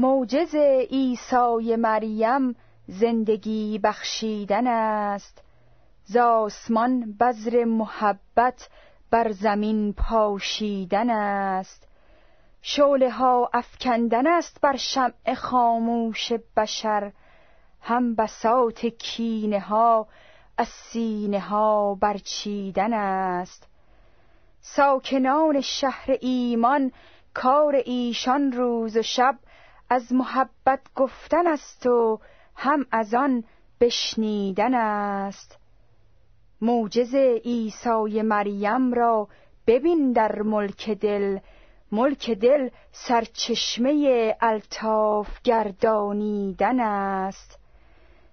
موجز عیسی مریم زندگی بخشیدن است. زاسمان بذر محبت بر زمین پاشیدن است. شعله ها افکندن است بر شمع خاموش بشر. هم بساط کینه ها از سینه ها برچیدن است. ساکنان شهر ایمان کار ایشان روز و شب از محبت گفتن است و هم از آن بشنیدن است. موجز عیسی مریم را ببین در ملک دل. ملک دل سرچشمه الطاف گردانیدن است.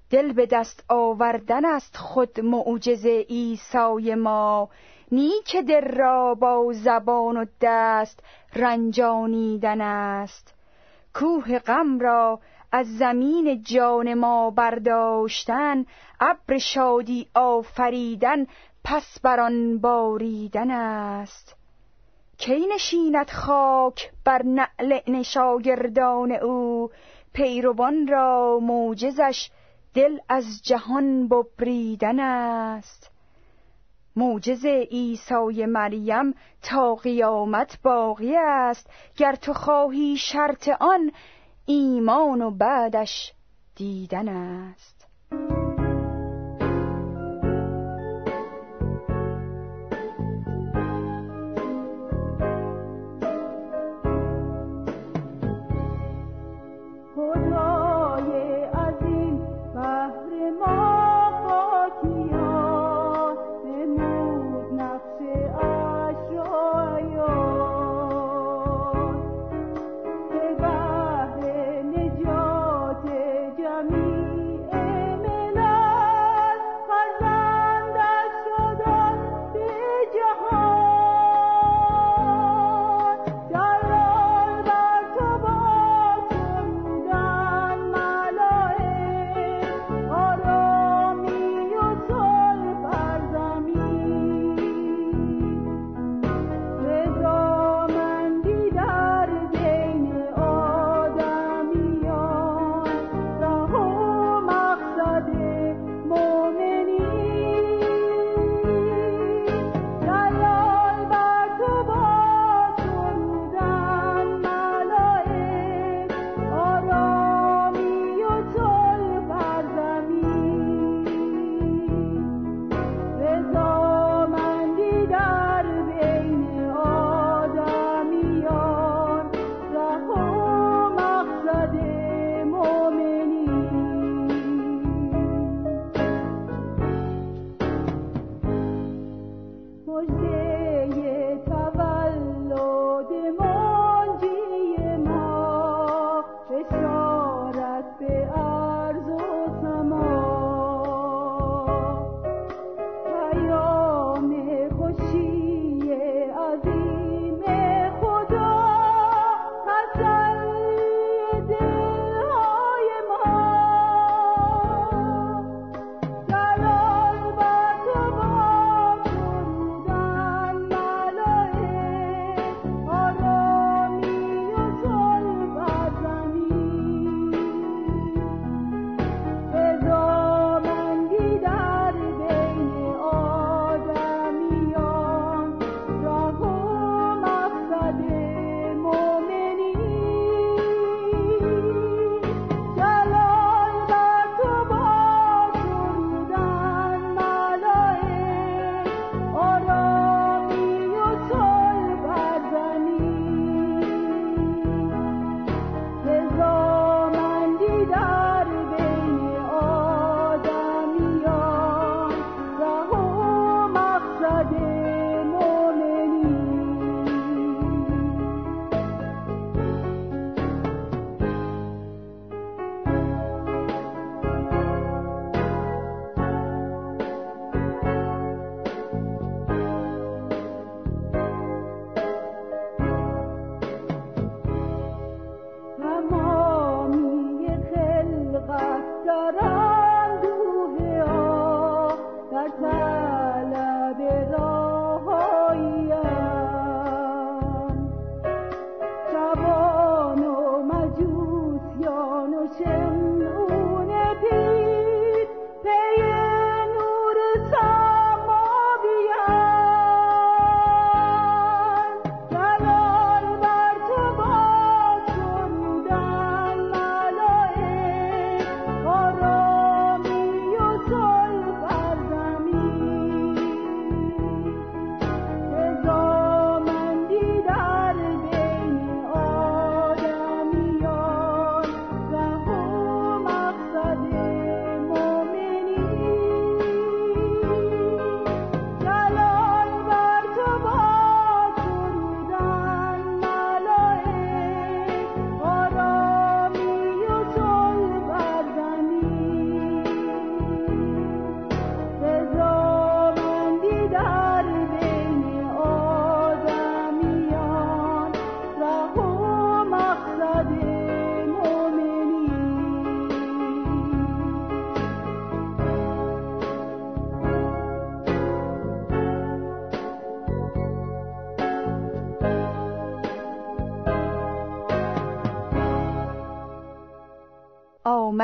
دل به دست آوردن است خود معجز عیسی ما. نی که دل را با زبان و دست رنجانیدن است. کوه غم را از زمین جان ما برداشتن ابر شادی آفریدن پس بر آن باریدن است. کی نشیند خاک بر نعل نشاگردان او؟ پیروان را موجزش دل از جهان ببریدن است. موجز عیسی مریم تا قیامت باقی است. گر تو خواهی شرط آن ایمان و بعدش دیدن است.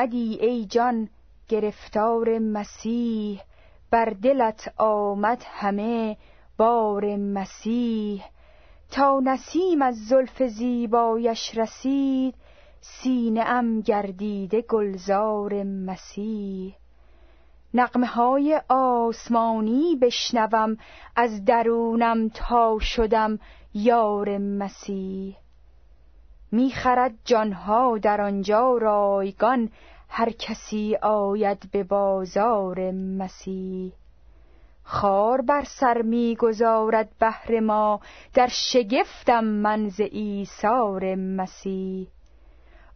آمدی ای جان گرفتار مسیح بر دلت آمد همه بار مسیح. تا نسیم از زلف زیبایش رسید سینه ام گردیده گلزار مسیح. نقمه های آسمانی بشنوم از درونم تا شدم یار مسیح. می‌خرد جانها در آنجا رایگان هر کسی آید به بازار مسیح. خار بر سر می‌گذارد بهر ما در شگفتم منز ایثار مسیح.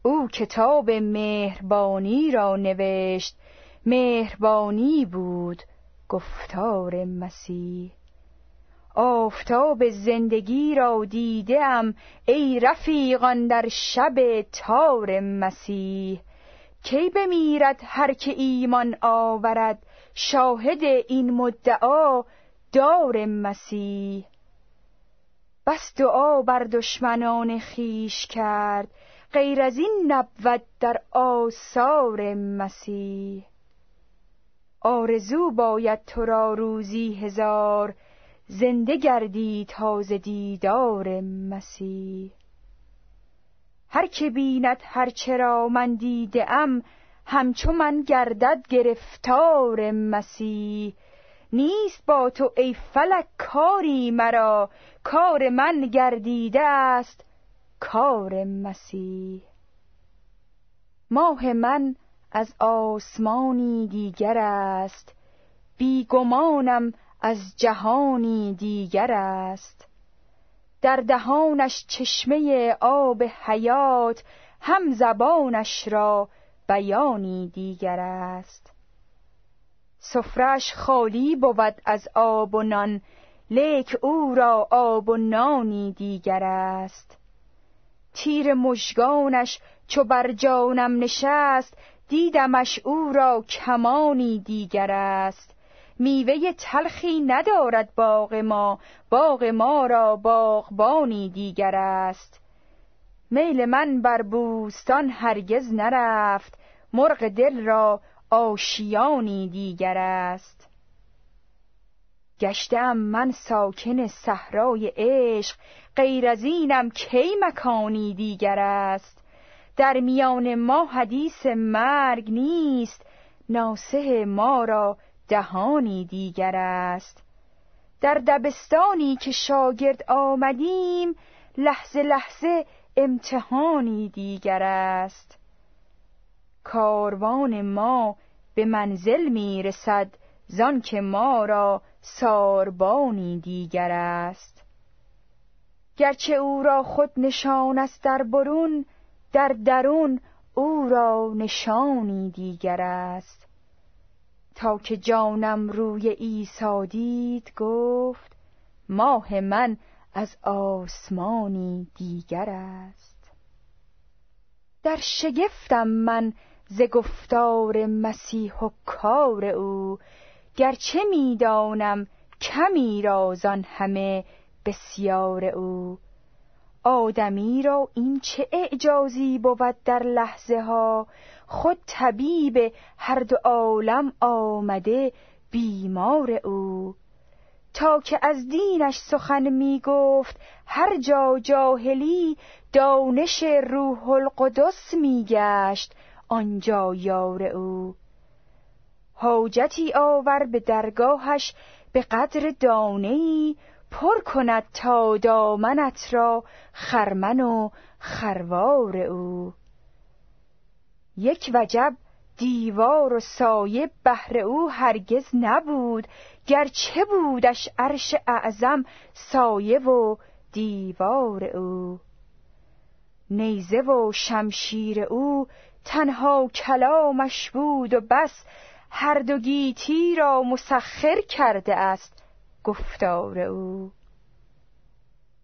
او کتاب مهربانی را نوشت مهربانی بود گفتار مسیح. آفتاب زندگی را دیدم ای رفیقان در شب تار مسیح. کی بمیرد هر که ایمان آورد؟ شاهد این مدعا دار مسیح. بس دعا بر دشمنان خیش کرد غیر از این نبود در آثار مسیح. آرزو باید تو را روزی هزار زنده گردی تازه دیدار مسیح. هر که بیند هر چرا من دیده ام همچو من گردد گرفتار مسیح. نیست با تو ای فلک کاری مرا کار من گردیده است کار مسیح. ماه من از آسمانی دیگر است بیگمانم از جهانی دیگر است. در دهانش چشمه آب حیات هم زبانش را بیانی دیگر است. سفرش خالی بود از آب و نان لیک او را آب و نانی دیگر است. تیر مژگانش چو بر جانم نشست دیدمش او را کمانی دیگر است. میوه تلخی ندارد باغ ما باغ ما را باغبانی دیگر است. میل من بر بوستان هرگز نرفت مرغ دل را آشیانی دیگر است. گشتم من ساکن صحرای عشق غیر از اینم کی مکانی دیگر است؟ در میان ما حدیث مرگ نیست ناسه ما را دهانی دیگر است. در دبستانی که شاگرد آمدیم لحظه لحظه امتحانی دیگر است. کاروان ما به منزل می رسد زان که ما را ساربانی دیگر است. گرچه او را خود نشان است در برون در درون او را نشانی دیگر است. تا که جانم روی ایسا دید گفت ماه من از آسمانی دیگر است. در شگفتم من ز گفتار مسیح و کار او گرچه می‌دانم کمی رازان همه بسیار او. آدمی را این چه اعجازی بود در لحظه ها خود طبیب هر دو عالم آمده بیمار او. تا که از دینش سخن می گفت هر جا جاهلی دانش روح القدس می گشت آنجا یار او. حاجتی آور به درگاهش به قدر دانه پر کند تا دامنت را خرمن و خروار او. یک وجب دیوار و سایه بهر او هرگز نبود. گرچه بودش عرش اعظم سایه و دیوار او. نیزه و شمشیر او تنها کلامش بود و بس هر دو گیتی را مسخر کرده است گفتار او.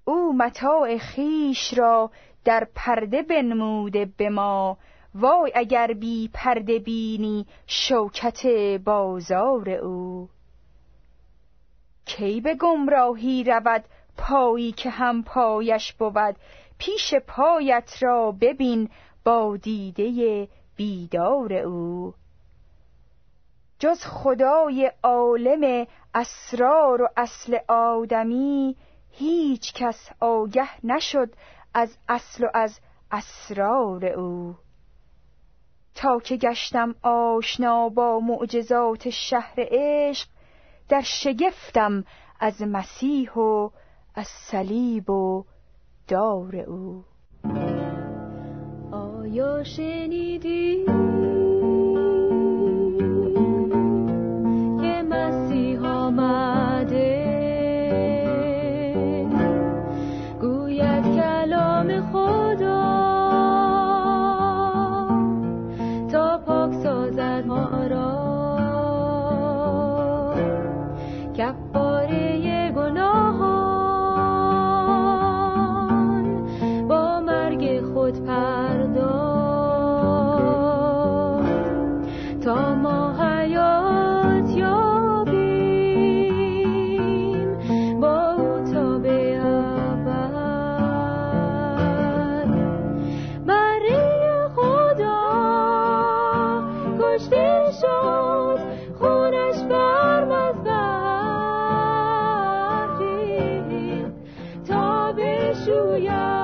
او متاع خیش را در پرده بنموده به ما وای اگر بی پرده بینی شوکت بازار او. کی به گمراهی رود پایی که هم پایش بود؟ پیش پایت را ببین با دیده بیدار او. جز خدای عالم اسرار و اصل آدمی هیچ کس آگه نشد از اصل و از اسرار او. تا که گشتم آشنا با معجزات شهر عشق در شگفتم از مسیح و از صلیب و دار او. آیا شنیدی؟ Yeshua.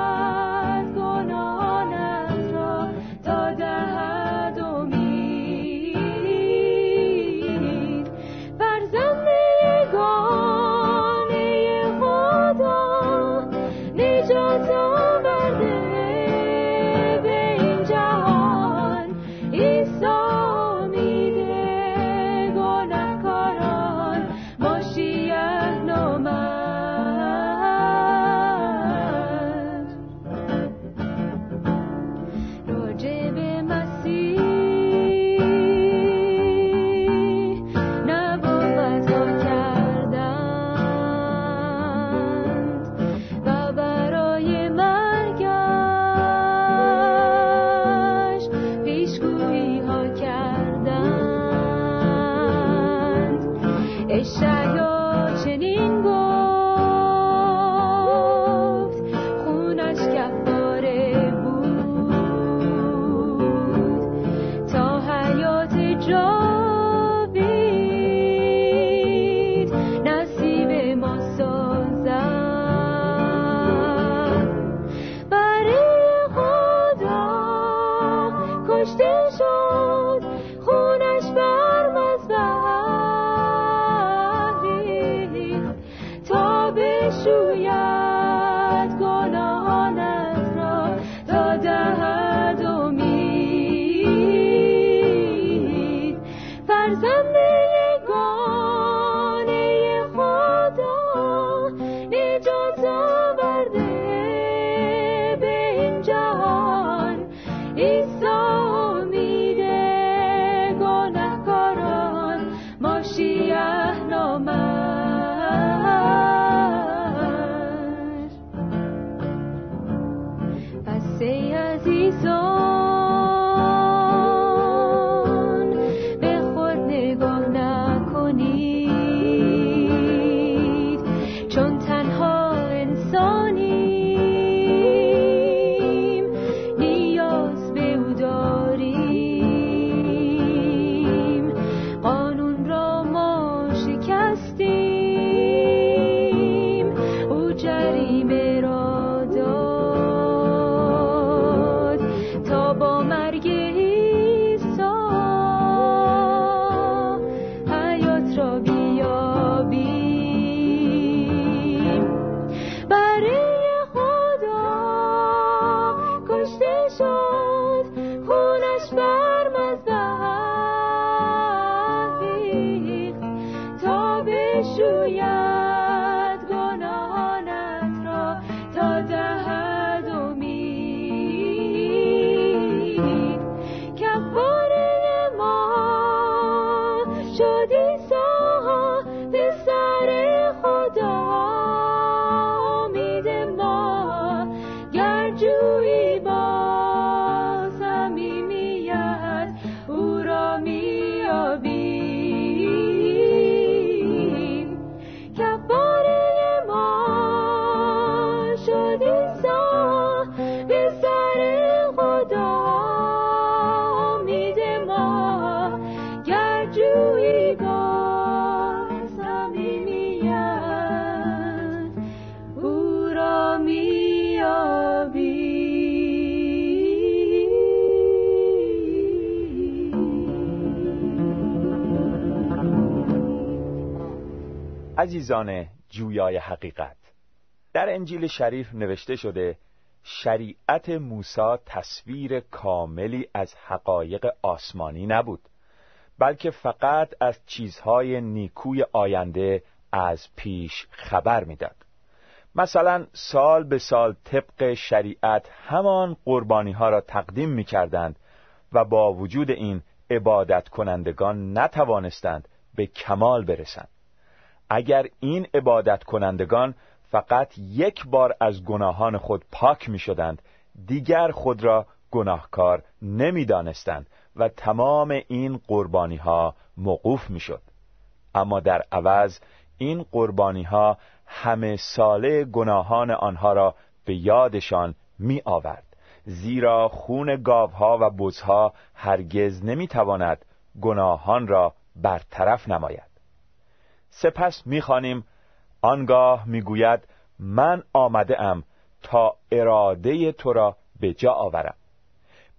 عزیزان جویای حقیقت در انجیل شریف نوشته شده شریعت موسی تصویر کاملی از حقایق آسمانی نبود بلکه فقط از چیزهای نیکوی آینده از پیش خبر می‌داد. مثلا سال به سال طبق شریعت همان قربانی ها را تقدیم می کردند و با وجود این عبادت کنندگان نتوانستند به کمال برسند اگر این عبادت کنندگان فقط یک بار از گناهان خود پاک می شدند دیگر خود را گناهکار نمی دانستند و تمام این قربانی ها موقوف می شد اما در عوض این قربانی ها همه ساله گناهان آنها را به یادشان می آورد زیرا خون گاوها و بزها هرگز نمی تواند گناهان را برطرف نماید. سپس می‌خوانیم آنگاه می‌گوید من آمده ام تا اراده تو را به جا آورم.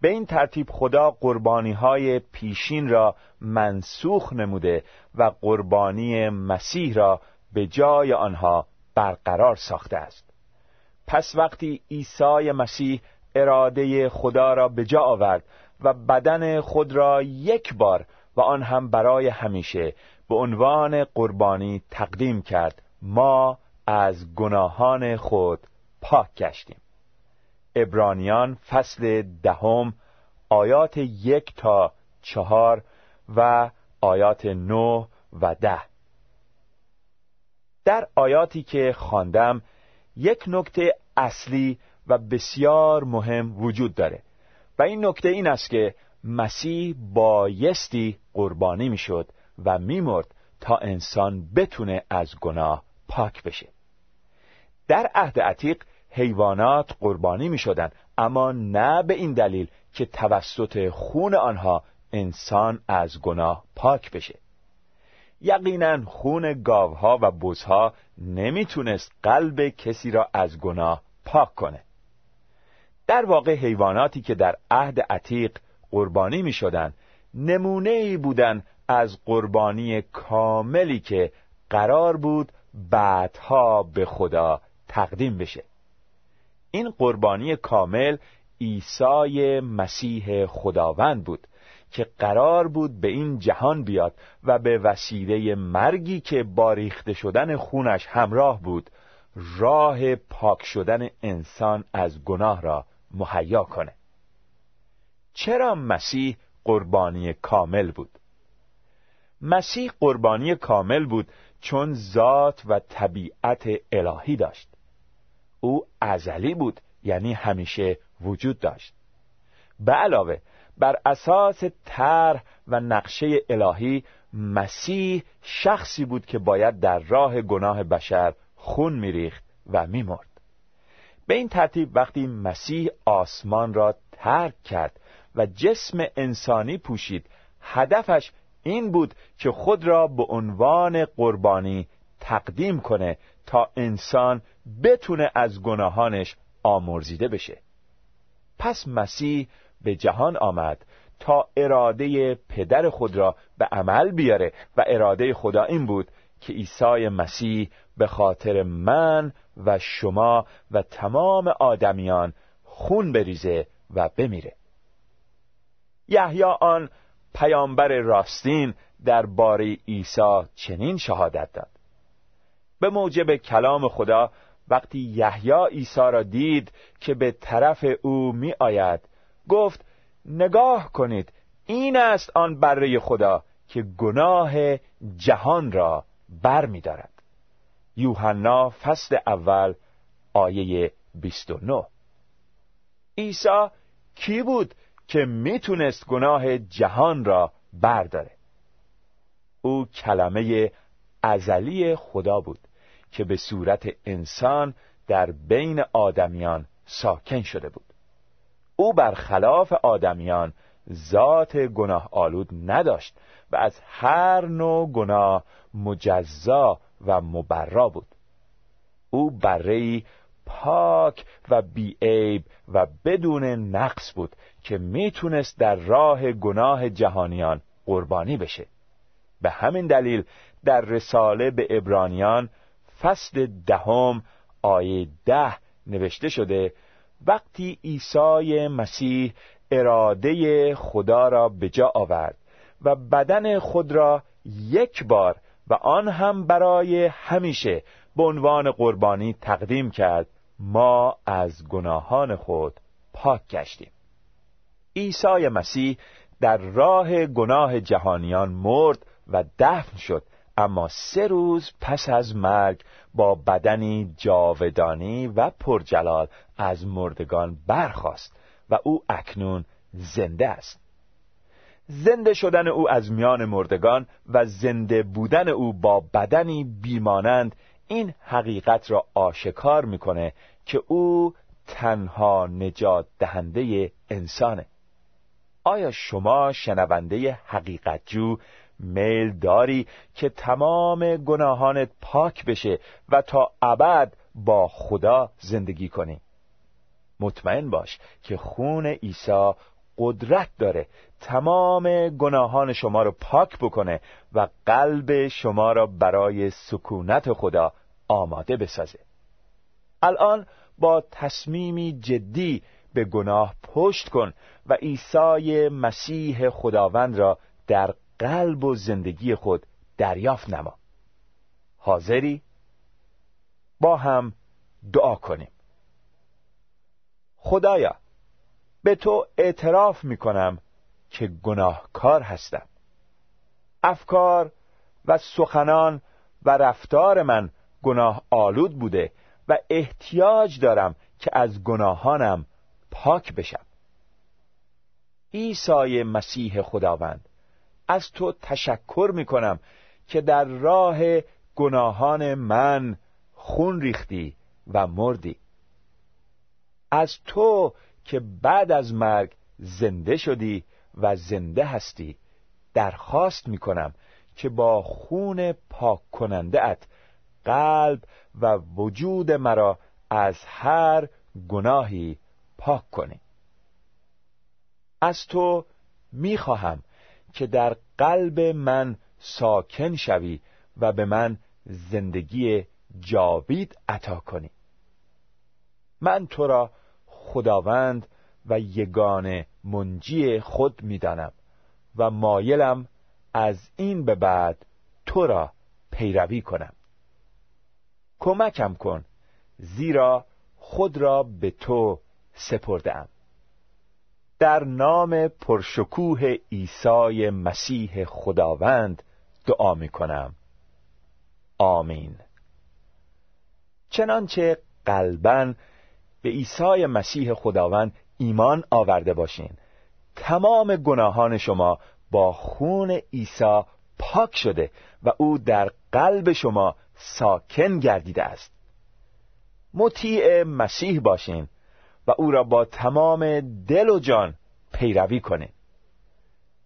به این ترتیب خدا قربانی های پیشین را منسوخ نموده و قربانی مسیح را به جای آنها برقرار ساخته است. پس وقتی عیسی مسیح اراده خدا را به جا آورد و بدن خود را یک بار و آن هم برای همیشه به عنوان قربانی تقدیم کرد. ما از گناهان خود پاک گشتیم. ابرانیان فصل دهم آیات یک تا چهار و آیات نو و ده. در آیاتی که خواندم یک نکته اصلی و بسیار مهم وجود داره و این نکته این است که مسیح بایستی قربانی می‌شد. و میمرد تا انسان بتونه از گناه پاک بشه. در عهد عتیق حیوانات قربانی می شدن اما نه به این دلیل که توسط خون آنها انسان از گناه پاک بشه. یقینا خون گاوها و بزها نمی‌تونست قلب کسی را از گناه پاک کنه. در واقع حیواناتی که در عهد عتیق قربانی می شدن نمونه ای بودن از قربانی کاملی که قرار بود بعدها به خدا تقدیم بشه. این قربانی کامل عیسی مسیح خداوند بود که قرار بود به این جهان بیاد و به وسیله مرگی که با ریخته شدن خونش همراه بود راه پاک شدن انسان از گناه را مهیا کنه. چرا مسیح قربانی کامل بود؟ مسیح قربانی کامل بود چون ذات و طبیعت الهی داشت. او ازلی بود یعنی همیشه وجود داشت. به علاوه بر اساس طرح و نقشه الهی مسیح شخصی بود که باید در راه گناه بشر خون میریخت و میمرد. به این ترتیب وقتی مسیح آسمان را ترک کرد و جسم انسانی پوشید هدفش این بود که خود را به عنوان قربانی تقدیم کنه تا انسان بتونه از گناهانش آمرزیده بشه. پس مسیح به جهان آمد تا اراده پدر خود را به عمل بیاره و اراده خدا این بود که عیسی مسیح به خاطر من و شما و تمام آدمیان خون بریزه و بمیره. یحیی آن پیامبر راستین باره عیسی چنین شهادت داد. به موجب کلام خدا وقتی یحیی عیسی را دید که به طرف او می آید گفت نگاه کنید این است آن بره خدا که گناه جهان را بر می دارد. یوحنا فصل اول آیه 29 عیسی کی بود که می‌تونست گناه جهان را برداره. او کلمه ازلی خدا بود که به صورت انسان در بین آدمیان ساکن شده بود. او برخلاف آدمیان ذات گناه آلود نداشت و از هر نوع گناه مجزا و مبرا بود. او برای پاک و بیعیب و بدون نقص بود که می‌تونست در راه گناه جهانیان قربانی بشه. به همین دلیل در رساله به ابرانیان فصل دهم آیه ده نوشته شده وقتی عیسی مسیح اراده خدا را به جا آورد و بدن خود را یک بار و آن هم برای همیشه به عنوان قربانی تقدیم کرد ما از گناهان خود پاک گشتیم. عیسی مسیح در راه گناه جهانیان مرد و دفن شد. اما سه روز پس از مرگ با بدنی جاودانی و پرجلال از مردگان برخاست و او اکنون زنده است. زنده شدن او از میان مردگان و زنده بودن او با بدنی بیمانند این حقیقت را آشکار می‌کنه که او تنها نجات دهنده انسانه. آیا شما شنونده حقیقت جو میل داری که تمام گناهانت پاک بشه و تا ابد با خدا زندگی کنی؟ مطمئن باش که خون عیسی قدرت داره تمام گناهان شما رو پاک بکنه و قلب شما را برای سکونت خدا آماده بسازه. الان با تصمیمی جدی به گناه پشت کن و عیسی مسیح خداوند را در قلب و زندگی خود دریافت نما. حاضری؟ با هم دعا کنیم. خدایا به تو اعتراف می کنم که گناهکار هستم. افکار و سخنان و رفتار من گناه آلود بوده و احتیاج دارم که از گناهانم پاک بشم. عیسی مسیح خداوند از تو تشکر می کنم که در راه گناهان من خون ریختی و مردی. از تو که بعد از مرگ زنده شدی و زنده هستی درخواست می کنم که با خون پاک کننده ات قلب و وجود مرا از هر گناهی پاک کنی. از تو می‌خواهم که در قلب من ساکن شوی و به من زندگی جاوید عطا کنی. من تو را خداوند و یگان منجی خود می‌دانم و مایلم از این به بعد تو را پیروی کنم. کمکم کن زیرا خود را به تو سپردم در نام پرشکوه عیسی مسیح خداوند دعا می کنم آمین. چنانچه قلبا به عیسی مسیح خداوند ایمان آورده باشین تمام گناهان شما با خون عیسی پاک شده و او در قلب شما ساکن گردیده است. مطیع مسیح باشین. او را با تمام دل و جان پیروی کنین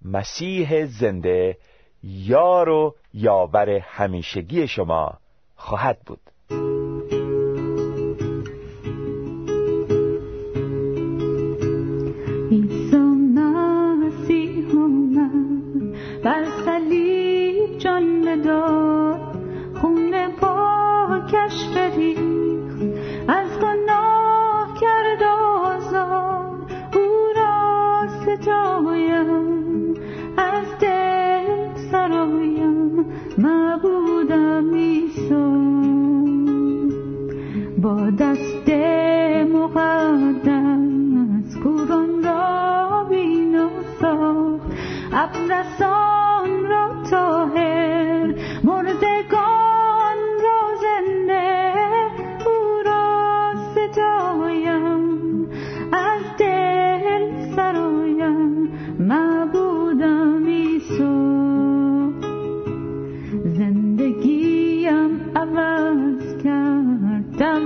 مسیح زنده یار و یاور همیشگی شما خواهد بود. از